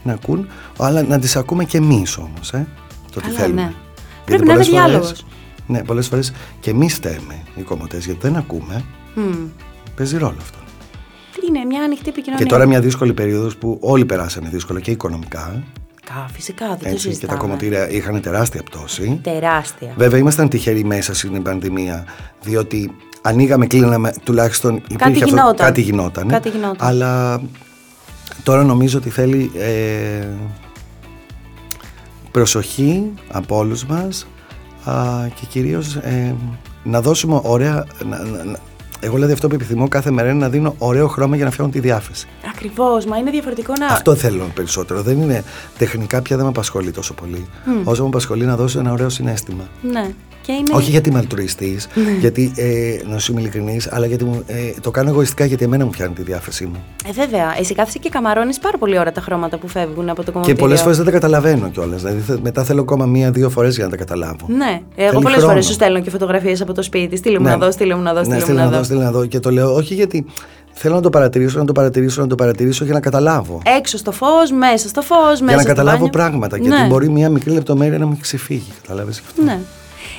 Να ακούν, αλλά να τις ακούμε και εμείς όμως. Ε, το τι Καλά, θέλουμε. ναι. Γιατί Πρέπει να είναι πολλές φορές- διάλογος. Ναι, πολλές φορές και εμείς στέμε οι κομμωτές γιατί δεν ακούμε. Μμ. Παίζει ρόλο αυτό. Είναι μια ανοιχτή επικοινωνία. Και τώρα μια δύσκολη περίοδος που όλοι περάσανε δύσκολα και οικονομικά. Κα, φυσικά, δεν το Έτσι, και τα συζητάμε. κομμωτήρια είχαν τεράστια πτώση. Τεράστια. Βέβαια, ήμασταν τυχεροί μέσα στην πανδημία, διότι ανοίγαμε, κλείναμε, τουλάχιστον υπήρχε αυτό- γινόταν. κάτι γινόταν. Κάτι γινόταν. Αλλά τώρα νομίζω ότι θέλει ε, προσοχή από όλους μας α, και κυρίως ε, να δώσουμε ωραία... Να, να- να- εγώ δηλαδή αυτό που επιθυμώ κάθε μέρα είναι να δίνω ωραίο χρώμα για να φτιάχνω τη διάθεση. Ακριβώς, μα είναι διαφορετικό να. Αυτό θέλω περισσότερο. Δεν είναι τεχνικά πια δεν με απασχολεί τόσο πολύ. Όσο με απασχολεί να δώσω ένα ωραίο συνέστημα. Ναι. Και είναι. Όχι γιατί είμαι αλτρουιστής, γιατί ε, να σου είμαι ειλικρινής, αλλά γιατί μου, ε, το κάνω εγωιστικά γιατί εμένα μου φτιάχνει τη διάθεσή μου. Ε, βέβαια. Εσύ κάθεσαι και καμαρώνεις πάρα πολύ ώρα τα χρώματα που φεύγουν από το Και κομμωτήριο. πολλές φορές δεν τα καταλαβαίνω κιόλας. Δηλαδή θε- μετά θέλω ακόμα μία-δύο φορές για να τα καταλάβω. Ναι. Ε, Εγώ Θέλει πολλές χρόνο. φορές σου στέλνω και φωτογραφίες από το σπίτι. Στείλε μου Ναι. να δω, στείλε μου να δω, Ναι, στείλε στείλε μου να να δω, δω. στείλε να δω. Και το λέω όχι γιατί θέλω να το παρατηρήσω, να το παρατηρήσω, να το παρατηρήσω για να καταλάβω. Έξω στο φως, μέσα στο φως, μέσα για να στο καταλάβω μπάνιο. πράγματα. Ναι. Γιατί μπορεί μία μικρή λεπτομέρεια να μου έχει ξεφύγει. Κατάλαβε αυτό. Ναι.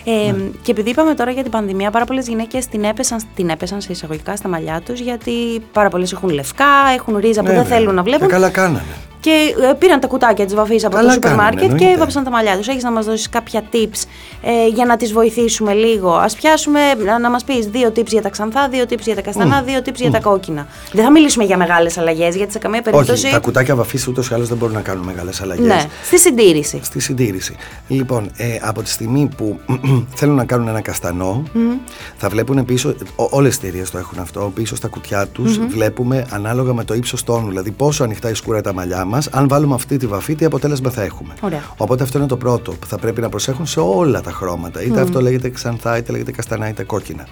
Ε, Και επειδή είπαμε τώρα για την πανδημία, πάρα πολλές γυναίκες την έπεσαν, την έπεσαν σε εισαγωγικά στα μαλλιά τους, γιατί πάρα πολλές έχουν λευκά, έχουν ρίζα που Ναι, δεν ναι. θέλουν να βλέπουν. Και καλά κάνανε. Και ε, πήραν τα κουτάκια της βαφής από Καλά το σούπερ κάνανε, μάρκετ και εννοείται. έβαψαν τα μαλλιά τους. Έχεις να μας δώσεις κάποια tips ε, για να τις βοηθήσουμε λίγο; Α πιάσουμε να, να μας πεις δύο tips για τα ξανθά, δύο tips για τα καστανά, δύο tips για τα κόκκινα. Δεν θα μιλήσουμε για μεγάλες αλλαγές, γιατί σε καμία περίπτωση. Όχι, τα κουτάκια βαφής ούτως ή άλλως δεν μπορούν να κάνουν μεγάλες αλλαγές. Ναι, στη συντήρηση. Στη συντήρηση. Λοιπόν, ε, από τη στιγμή που θέλουν να κάνουν ένα καστανό, θα βλέπουν πίσω, όλες οι εταιρείες το έχουν αυτό, πίσω στα κουτιά τους βλέπουμε ανάλογα με το ύψος τόνου. Δηλαδή, πόσο ανοιχτά ή σκούρα τα μαλλιά μας, αν βάλουμε αυτή τη βαφή, τι αποτέλεσμα θα έχουμε. Ωραία. Οπότε αυτό είναι το πρώτο που θα πρέπει να προσέχουν σε όλα τα χρώματα. Είτε αυτό λέγεται ξανθά, είτε λέγεται καστανά, είτε κόκκινα.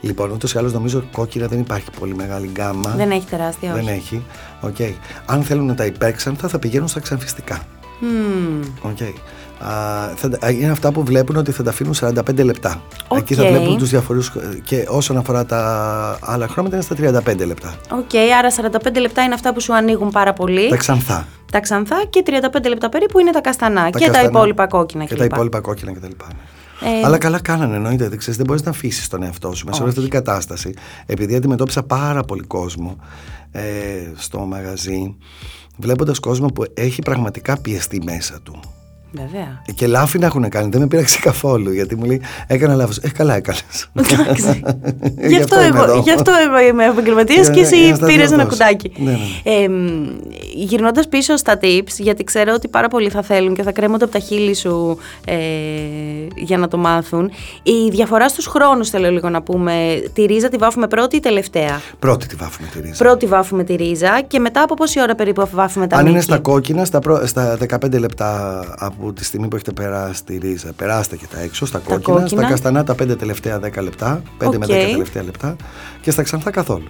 Λοιπόν, ούτως ή άλλως νομίζω κόκκινα δεν υπάρχει πολύ μεγάλη γκάμα. Δεν έχει τεράστια, Δεν όχι. έχει. Οκ. Αν θέλουν τα υπέξανθα, θα πηγαίνουν στα ξανθιστικά. Μμμ. Οκ. Α, θα τα- α, είναι αυτά που βλέπουν ότι θα τα αφήνουν 45 λεπτά. Εκεί θα Οκ. βλέπουν τους διαφορούς και όσον αφορά τα άλλα χρώματα είναι στα 35 λεπτά. Οκ, άρα 45 λεπτά είναι αυτά που σου ανοίγουν πάρα πολύ. Τα ξανθά. Τα ξανθά και 35 λεπτά περίπου είναι τα καστανά Τα και τα καστανά υπόλοιπα κόκκινα Και κλπ. τα υπόλοιπα κόκκινα κτλ. Ε, Αλλά καλά κάνανε, εννοείται. Δεν, ξέρεις, δεν μπορείς να αφήσεις τον εαυτό σου μέσα σε όλη αυτή την κατάσταση. Επειδή αντιμετώπισα πάρα πολύ κόσμο ε, στο μαγαζί, βλέποντας κόσμο που έχει πραγματικά πιεστεί μέσα του. Βέβαια. Και λάφη να έχουν κάνει, δεν με πείραξε καθόλου γιατί μου λέει έκανα λάθος. Ε, καλά έκανες. Εντάξει. γι, αυτό εγώ, γι' αυτό εγώ είμαι επαγγελματίας Για- και εσύ για να πήρε ένα σταθερός. κουτάκι. Ναι, ναι, Ε, Γυρνώντας πίσω στα tips, γιατί ξέρω ότι πάρα πολλοί θα θέλουν και θα κρέμονται από τα χείλη σου ε, για να το μάθουν. Η διαφορά στους χρόνους, θέλω λίγο να πούμε. Τη ρίζα τη βάφουμε πρώτη ή τελευταία; Πρώτη τη βάφουμε τη ρίζα. Πρώτη βάφουμε τη ρίζα και μετά από πόση ώρα περίπου βάφουμε τα Αν μήκη. είναι στα κόκκινα, στα, πρω- στα 15 λεπτά από τη στιγμή που έχετε περάσει τη ρίζα, περάστε και τα έξω. Στα κόκκινα, κόκκινα. στα καστανά τα 5 τελευταία 10 λεπτά, 5 με 10 Οκ. τελευταία λεπτά και στα ξανθά καθόλου.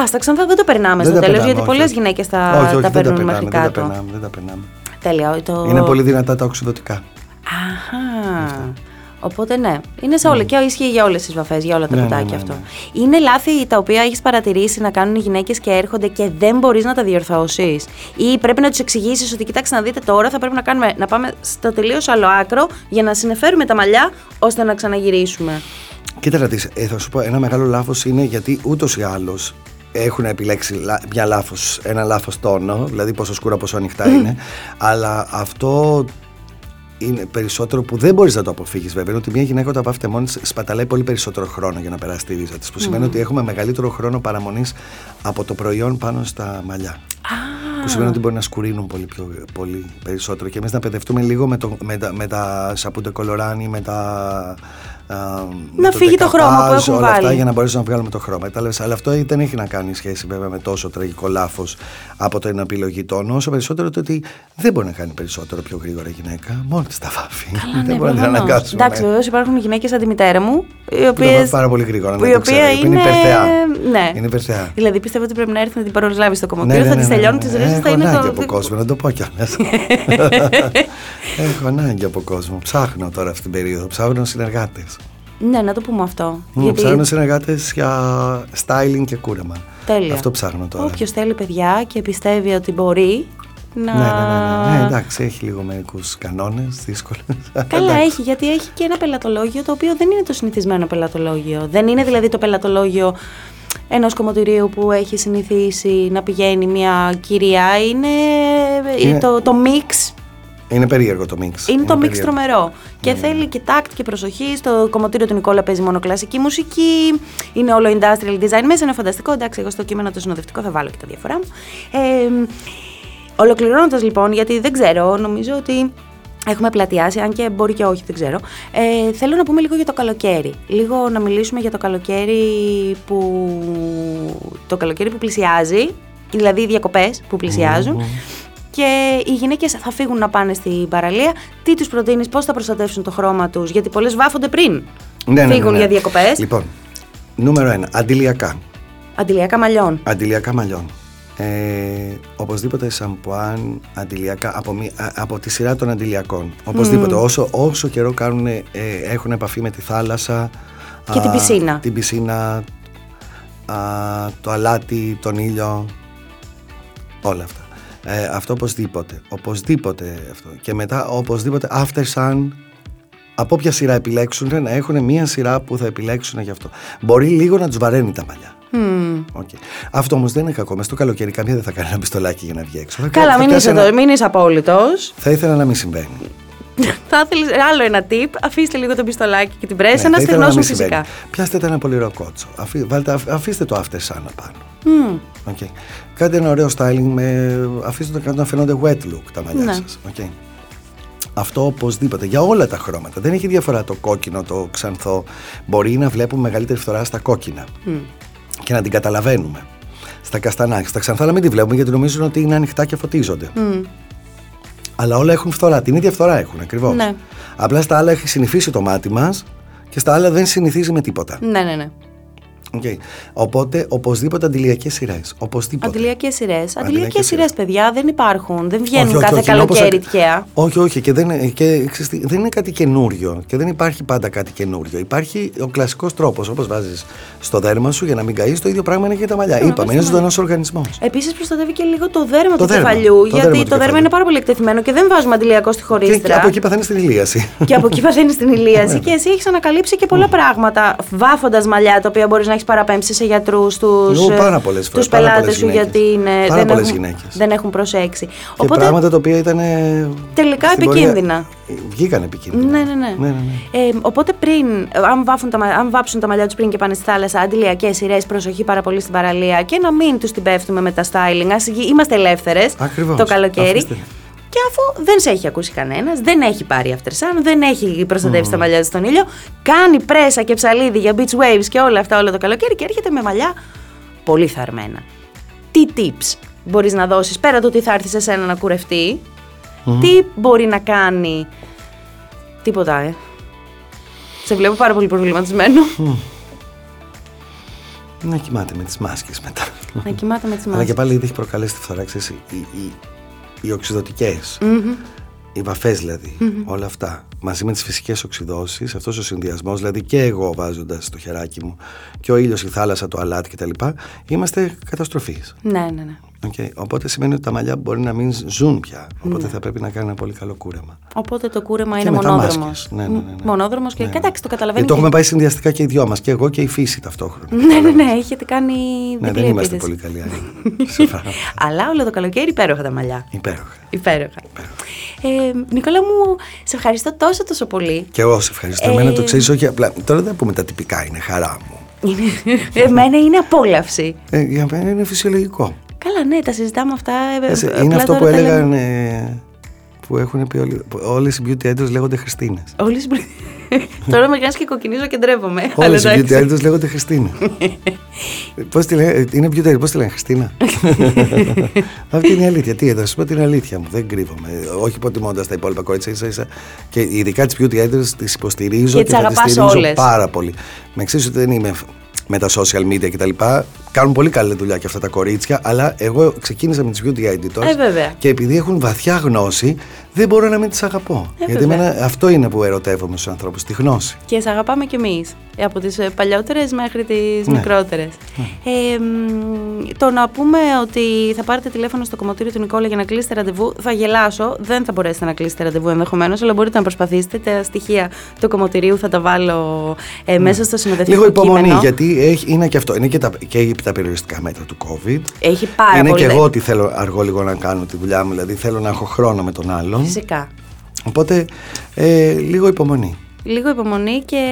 Α, στα ξανθά δεν το περνάμε Δεν στο τα τέλος, περνάμε, γιατί όχι, πολλές όχι. γυναίκες τα, όχι, όχι, τα δεν παίρνουν περνάμε, μέχρι δεν τα κάτω. περνάμε, δεν τα περνάμε. Τέλεια. Το... Είναι πολύ δυνατά τα οξυδοτικά. Αχα. Οπότε ναι, είναι σε όλα και ισχύει για όλες τις βαφές, για όλα τα Ναι, κουτάκια ναι, ναι, αυτό. ναι. Είναι λάθη τα οποία έχεις παρατηρήσει να κάνουν οι γυναίκες και έρχονται και δεν μπορείς να τα διορθώσεις; Ή πρέπει να τους εξηγήσεις ότι κοιτάξτε να δείτε τώρα, θα πρέπει να, κάνουμε, να πάμε στο τελείως άλλο άκρο για να συνεφέρουμε τα μαλλιά ώστε να ξαναγυρίσουμε. Κοίτα να δεις, ε, θα σου πω ένα μεγάλο λάθος είναι γιατί ούτως ή άλλως έχουν επιλέξει λα- μια λάθος, ένα λάθος τόνο, δηλαδή πόσο σκούρα πόσο ανοιχτά είναι, αλλά αυτό είναι περισσότερο που δεν μπορείς να το αποφύγεις βέβαια, είναι ότι μια γυναίκα όταν βάφεται μόνη της σπαταλάει πολύ περισσότερο χρόνο για να περάσει τη ρίζα της, που σημαίνει ότι έχουμε μεγαλύτερο χρόνο παραμονής από το προϊόν πάνω στα μαλλιά. Που σημαίνει ότι μπορεί να σκουρίνουν πολύ, πιο, πολύ περισσότερο. Και εμείς να παιδευτούμε λίγο με, το, με, τα, με τα σαπούντε κολοράνι, με τα να φύγει το χρώμα που έχουν όλα βάλει. αυτά για να μπορέσουμε να βγάλουμε το χρώμα. Αλλά αυτό δεν έχει να κάνει σχέση βέβαια με τόσο τραγικό λάθος από την επιλογή τόνου, όσο περισσότερο το ότι δεν μπορεί να κάνει περισσότερο πιο γρήγορα γυναίκα. Μόνο της τα βάφει. Καλά, δεν ναι, μπορεί να την αναγκάσουμε. Εντάξει, βεβαίως υπάρχουν γυναίκες σαν τη μητέρα μου. Οι οποίες... πάρα πολύ γρήγορα. η οποία είναι... είναι υπερθεά. Ναι. Είναι υπερθεά. Δηλαδή πιστεύω ότι πρέπει να έρθει να την παρολάβει στο κομμωτήριο, ναι, ναι, θα ναι, της ναι, τελειώνει ναι, τι ναι. ρίζε. Θα Έχω είναι ανάγκη το. από κόσμο, να το πω κιόλα. Έχω ανάγκη από κόσμο. Ψάχνω τώρα αυτή την περίοδο. Ψάχνω συνεργάτες. Ναι, να το πούμε αυτό. Mm, γιατί... Ψάχνω συνεργάτες για styling και κούρεμα. Τέλεια. Αυτό ψάχνω τώρα. Όποιος θέλει παιδιά και πιστεύει ότι μπορεί να. Ναι, ναι, ναι, ναι. ναι εντάξει, έχει λίγο μερικούς κανόνες δύσκολου. Καλά, έχει, γιατί έχει και ένα πελατολόγιο το οποίο δεν είναι το συνηθισμένο πελατολόγιο. Δεν είναι δηλαδή το πελατολόγιο ενός κομμωτηρίου που έχει συνηθίσει να πηγαίνει μια κυρία. Είναι, Είναι- το, το mix Είναι περίεργο το mix. Είναι, το mix περίεργο. τρομερό. Και Ναι. θέλει και τάκτ και προσοχή. Στο κομμωτήριο του Νικόλα παίζει μόνο κλασική μουσική. Είναι όλο industrial design μέσα. Είναι φανταστικό. Εντάξει, εγώ στο κείμενο το συνοδευτικό θα βάλω και τα διαφορά μου. Ε, Ολοκληρώνοντας λοιπόν, γιατί δεν ξέρω, νομίζω ότι έχουμε πλατιάσει, αν και μπορεί και όχι, δεν ξέρω. Ε, θέλω να πούμε λίγο για το καλοκαίρι. Λίγο να μιλήσουμε για το καλοκαίρι που, το καλοκαίρι που πλησιάζει, δηλαδή οι διακοπές που πλησιάζουν. Και οι γυναίκες θα φύγουν να πάνε στην παραλία. Τι τους προτείνεις, πώς θα προστατεύσουν το χρώμα τους, γιατί πολλές βάφονται πριν Ναι, ναι, ναι, φύγουν ναι. για διακοπές. Λοιπόν, νούμερο ένα, αντιλιακά. Αντιλιακά μαλλιών. Αντιλιακά μαλλιών. Ε, οπωσδήποτε σαμπουάν αντιλιακά από, μη- α- από τη σειρά των αντιλιακών. Οπωσδήποτε. Όσο, όσο καιρό κάνουν, ε, έχουν επαφή με τη θάλασσα. Και την πισίνα. Την πισίνα, α, το αλάτι, τον ήλιο. Όλα αυτά. Ε, αυτό οπωσδήποτε. Οπωσδήποτε αυτό. Και μετά οπωσδήποτε after sun από όποια σειρά επιλέξουν να έχουν μία σειρά που θα επιλέξουν γι' αυτό. Μπορεί λίγο να τους βαραίνει τα μαλλιά. Μμμ. Οκ. Αυτό όμως δεν είναι κακό. Μες στο καλοκαίρι καμία δεν θα κάνει ένα πιστολάκι για να βγει έξω. Θα Καλά, θα μην πιάσει είσαι, ένα- εδώ, μην είσαι απόλυτος. Θα ήθελα να μην συμβαίνει. Θα ήθελες άλλο ένα tip. Αφήστε λίγο το πιστολάκι και την πρέσα Ναι, να θα ήθελα να στεγνώσουν μην συμβαίνει. φυσικά. Πιάστε ένα πολύ ωραίο κότσο. Αφή, βάλτε, αφ- αφήστε το after sun απάνω. Μμ. Okay. Κάντε ένα ωραίο styling με. Αφήστε το να φαίνονται wet look τα μαλλιά Ναι. σας. Okay. Αυτό οπωσδήποτε. Για όλα τα χρώματα. Δεν έχει διαφορά το κόκκινο, το ξανθό. Μπορεί να βλέπουμε μεγαλύτερη φθορά στα κόκκινα. Και να την καταλαβαίνουμε. Στα καστανά. Στα ξανθά να μην τη βλέπουμε γιατί νομίζουν ότι είναι ανοιχτά και φωτίζονται. Μμ. Αλλά όλα έχουν φθορά. Την ίδια φθορά έχουν ακριβώς. Ναι. Απλά στα άλλα έχει συνηθίσει το μάτι μας και στα άλλα δεν συνηθίζει με τίποτα. Ναι, ναι, ναι. Okay. Οπότε, οπωσδήποτε αντιλιακές σειρές. Οπωσδήποτε. Αντιλιακές σειρές. Αντιλιακές Αντιλιακές σειρές, σειρές. παιδιά, δεν υπάρχουν. Δεν βγαίνουν Όχι, όχι, κάθε όχι, είναι όπως καλοκαίρι ακ- τυχαία. Όχι, όχι, και, δεν, και ξέρεις τι, δεν είναι κάτι καινούριο και δεν υπάρχει πάντα κάτι καινούριο. Υπάρχει ο κλασικός τρόπος. Όπως βάζεις στο δέρμα σου για να μην καείς, το ίδιο πράγμα είναι και τα μαλλιά. να Είπαμε, είναι βάζεις το ζωντανός οργανισμός. Επίσης προστατεύει και λίγο το δέρμα Το του δέρμα, κεφαλιού. το γιατί δέρμα του το δέρμα κεφαλιού. είναι πάρα πολύ εκτεθειμένο και δεν βάζουμε αντιλιακό στη Και, χωρίστρα. και από εκεί παθαίνεις στην ηλίαση. Και από εκεί παθαίνεις στην ηλίαση και εσύ έχεις ανακαλύψει και πολλά πράγματα. Βάφοντας μαλλιά τα οποία μπορείς να έχεις παραπέμψει σε γιατρούς, στου Ω, πάρα πολλές φορές, πάρα πελάτες πολλές σου γυναίκες. γιατί είναι, Πάρα δεν, πολλές έχουν, γυναίκες. δεν έχουν προσέξει. και Οπότε. πράγματα τα οποία ήταν. Τελικά στην πορεία- επικίνδυνα. Βγήκαν επικίνδυνα. Ναι, ναι, ναι. ναι, ναι, ναι. Ε, οπότε πριν, ε, αν, βάφουν τα, μα- αν βάψουν τα μαλλιά τους πριν και πάνε στη θάλασσα, αντιλιακές σειρές, προσοχή πάρα πολύ στην παραλία και να μην τους την πέφτουμε με τα styling. Ας γι- είμαστε ελεύθερες Ακριβώς. το καλοκαίρι. Αφήστε. Και αφού δεν σε έχει ακούσει κανένας, δεν έχει πάρει after sun, δεν έχει προστατεύσει τα μαλλιά του στον ήλιο, κάνει πρέσα και ψαλίδι για beach waves και όλα αυτά όλο το καλοκαίρι και έρχεται με μαλλιά πολύ θαρμένα. Τι tips μπορείς να δώσεις πέρα του ότι θα έρθει σε σένα να κουρευτεί, τι μπορεί να κάνει. Τίποτα, ε. Σε βλέπω πάρα πολύ προβληματισμένο. Να κοιμάται με τις μάσκες μετά. να κοιμάται με τις Αλλά και μάσκες. πάλι ήδη έχει προκαλέσει τη φθορά, ξέρεις, οι, οι, οι οξυδοτικές, οι βαφές δηλαδή, όλα αυτά. Μαζί με τις φυσικές οξυδώσεις, αυτός ο συνδυασμός, δηλαδή και εγώ βάζοντας το χεράκι μου και ο ήλιος, η θάλασσα, το αλάτι κτλ. Είμαστε καταστροφείς. Ναι, ναι, ναι. Okay. Οπότε σημαίνει ότι τα μαλλιά μπορεί να μην ζουν πια. Οπότε Ναι. θα πρέπει να κάνει ένα πολύ καλό κούρεμα. Οπότε το κούρεμα Και είναι μετά μονόδρομος. μάσκες. Ναι, ναι, ναι, ναι. Μονόδρομος και Ναι, ναι. εντάξει, το καταλαβαίνει. Γιατί το και- έχουμε πάει συνδυαστικά και οι δυο μας, και εγώ και η φύση ταυτόχρονα. Ναι, ναι, ναι, έχετε κάνει Ναι, διπλή δεν είμαστε επίθεση. πολύ καλοί άλλοι. Σε πράγματα. Αλλά όλο το καλοκαίρι υπέροχα τα μαλλιά. Υπέροχα. Υπέροχα. Ε, Νικόλα μου, σε ευχαριστώ τόσο τόσο πολύ. Και εγώ σε ευχαριστώ. Ε, Εμένα το ξέρεις, όχι απλά. Τώρα δεν πούμε τα τυπικά, είναι χαρά μου. Είναι- Εμένα είναι απόλαυση. Ε, για μένα είναι φυσιολογικό. Καλά, ναι, τα συζητάμε αυτά. ε, Έτσι, ε, είναι απλά αυτό τώρα που τα λέμε. έλεγαν. ε, που έχουν πει όλοι. Όλε οι beauty editors λέγονται Χριστίνες. Όλες οι Τώρα με κάνει και κοκκινίζω και ντρέπομαι. Όλε οι beauty idols λέγονται Χριστίνα. Πώς τη λένε, είναι beauty idol, πώς τη λένε Χριστίνα; Αυτή είναι η αλήθεια. Τι θα σου πω την αλήθεια μου. Δεν κρύβομαι. Όχι υποτιμώντας τα υπόλοιπα κορίτσια ίσα ίσα. Και ειδικά τις beauty idols τις υποστηρίζω Και και, τις θα τις αγαπάς στηρίζω όλες. πάρα πολύ. Με εξή ότι δεν είμαι με τα social media κτλ. Κάνουν πολύ καλή δουλειά και αυτά τα κορίτσια, αλλά εγώ ξεκίνησα με τις beauty editors. Ε, βέβαια. Και επειδή έχουν βαθιά γνώση, δεν μπορώ να μην τις αγαπώ. Ε, Γιατί βέβαια. εμένα αυτό είναι που ερωτεύομαι στους ανθρώπους, τη γνώση. Και σε αγαπάμε κι εμείς. Από τις παλιότερες μέχρι τις Ναι. μικρότερες. Ε, μ, το να πούμε ότι θα πάρετε τηλέφωνο στο κομμωτήριο του Νικόλα για να κλείσετε ραντεβού, θα γελάσω. Δεν θα μπορέσετε να κλείσετε ραντεβού ενδεχομένως, αλλά μπορείτε να προσπαθήσετε. Τα στοιχεία του κομμωτηρίου θα τα βάλω ε, μέσα στο συνοδευτικό Λίγο υπομονή, κείμενο. γιατί έχει, είναι και αυτό. Είναι και τα, και τα περιοριστικά μέτρα του COVID. Έχει πάρα είναι πολύ. και εγώ ότι θέλω αργό λίγο να κάνω τη δουλειά μου, δηλαδή θέλω να έχω χρόνο με τον άλλον. Φυσικά. Οπότε ε, λίγο υπομονή. Λίγο υπομονή και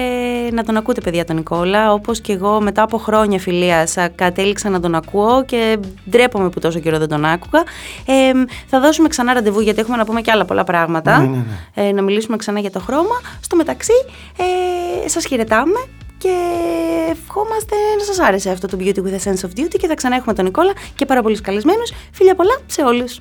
να τον ακούτε, παιδιά, τον Νικόλα. Όπως και εγώ, μετά από χρόνια φιλίας, κατέληξα να τον ακούω και ντρέπομαι που τόσο καιρό δεν τον άκουγα. Ε, θα δώσουμε ξανά ραντεβού γιατί έχουμε να πούμε και άλλα πολλά πράγματα. Ναι, ναι, Ε, να μιλήσουμε ξανά για το χρώμα. Στο μεταξύ, ε, σας χαιρετάμε και ευχόμαστε να σας άρεσε αυτό το Beauty with a Sense of Duty και θα ξανά έχουμε τον Νικόλα και πάρα πολλούς καλεσμένους. Φιλιά πολλά σε όλους.